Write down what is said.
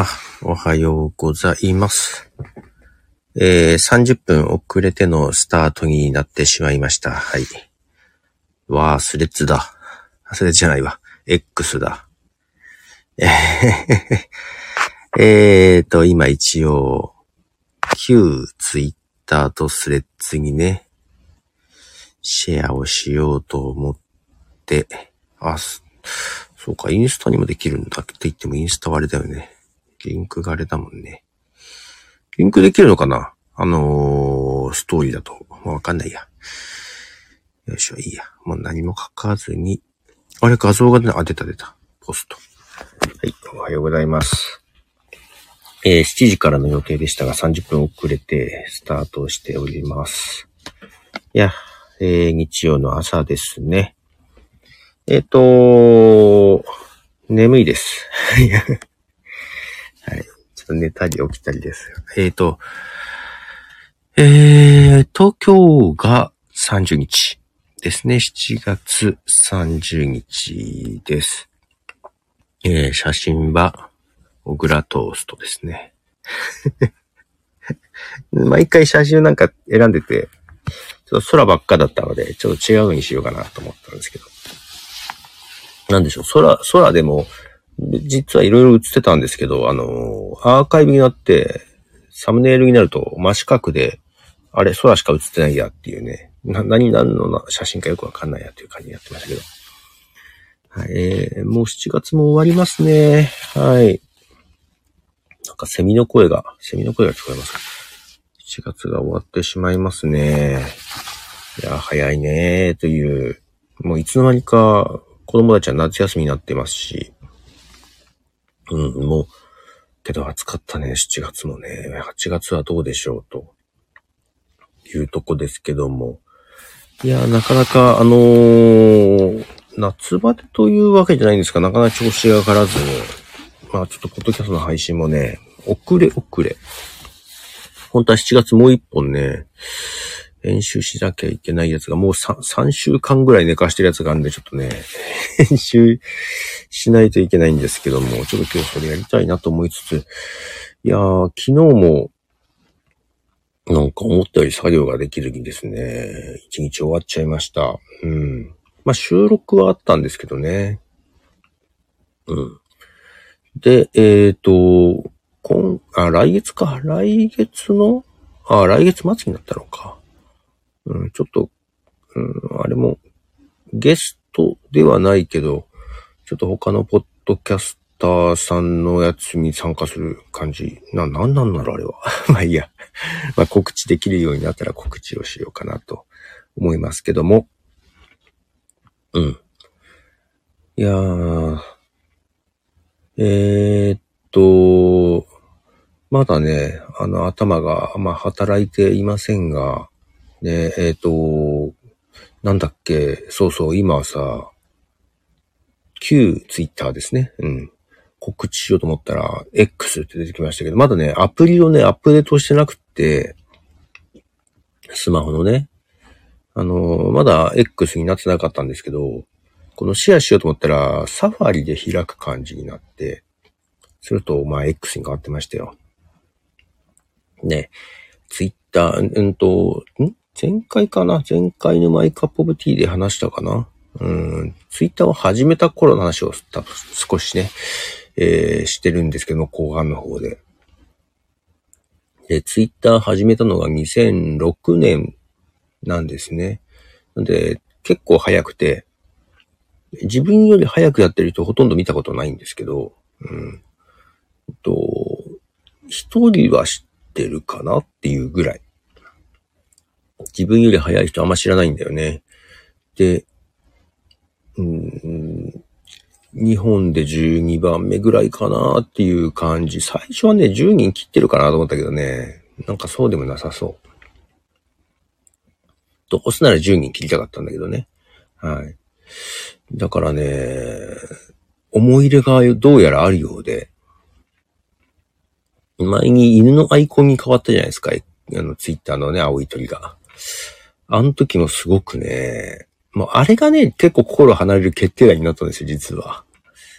あ、おはようございます。えー、30分遅れてのスタートになってしまいました。はい。わあ、スレッズだ。スレッズじゃないわ。X だ。えーえーと、今一応、旧ツイッターとスレッズにね、シェアをしようと思って、あ、そうか、インスタにもできるんだって言ってもインスタはあれだよね。リンクがあれだもんね。リンクできるのかな？あのー、ストーリーだと。もうわかんないや。よいしょ、いいや。もう何も書かずに。あれ、画像がね、あ、出た出た。ポスト。はい、おはようございます。えー、7時からの予定でしたが、30分遅れてスタートしております。いや、えー、日曜の朝ですね。えっ、と眠いです。と寝たり起きたりです。えっ、と、えー、東京が30日ですね。7月30日です。えー、写真は、小倉トーストですね。毎回写真なんか選んでて、ちょっと空ばっかだったので、ちょっと違うにしようかなと思ったんですけど。なんでしょう、空、空でも、実はいろいろ映ってたんですけど、あの、アーカイブになって、サムネイルになると真四角で、あれ、空しか映ってないやっていうね、な、何、何の写真かよくわかんないやっていう感じになってましたけど。はい、えー、もう7月も終わりますね。はい。なんかセミの声が、セミの声が聞こえますか ?7 月が終わってしまいますね。いや、早いねという、もういつの間にか子供たちは夏休みになってますし、うん、もう、けど暑かったね、7月もね。8月はどうでしょうというとこですけども。いや、なかなか、あのー夏バテというわけじゃないんですが、なかなか調子が上がらず、まあちょっとポッドキャストの配信もね、遅れ遅れ。本当は7月もう一本ね、編集しなきゃいけないやつがもう 3, 3週間ぐらい寝かしてるやつがあるんで、ちょっとね、編集しないといけないんですけども、ちょっと今日それやりたいなと思いつつ、いやー、昨日も、なんか思ったより作業ができるにですね、一日終わっちゃいました。うん。まあ収録はあったんですけどね。うん。で、えっ、と、今、あ、来月か。来月の、あ、来月末になったのか。うん、ちょっと、うん、あれも、ゲストではないけど、ちょっと他のポッドキャスターさんのやつに参加する感じ。な、なんなんだろう、あれは。まあいいや。まあ告知できるようになったら告知をしようかなと思いますけども。うん。いやー、えー、っと、まだね、あの、頭があんま働いていませんが、ね、えー、っと、なんだっけ、そうそう、今さ、旧ツイッターですね。うん。告知しようと思ったら、X って出てきましたけど、まだね、アプリをね、アップデートしてなくって、スマホのね、あの、まだ X になってなかったんですけど、このシェアしようと思ったら、サファリで開く感じになって、すると、まあ、X に変わってましたよ。ね、ツイッター、うんと、ん前回かな？前回のマイカップオブティーで話したかな？うん、ツイッターを始めた頃の話を多分少しね、えー、してるんですけども、後半の方で。で、ツイッター始めたのが2006年なんですね。なんで、結構早くて、自分より早くやってる人ほとんど見たことないんですけど、うん。と、一人は知ってるかな？っていうぐらい。自分より早い人あんま知らないんだよね。で、うん、日本で12番目ぐらいかなっていう感じ。最初はね、10人切ってるかなと思ったけどね、なんかそうでもなさそう。どうせなら10人切りたかったんだけどね。はい。だからね、思い入れがどうやらあるようで、前に犬のアイコンに変わったじゃないですか。あの、ツイッターのね、青い鳥が。あの時もすごくね、もうあれがね、結構心離れる決定打になったんですよ、実は。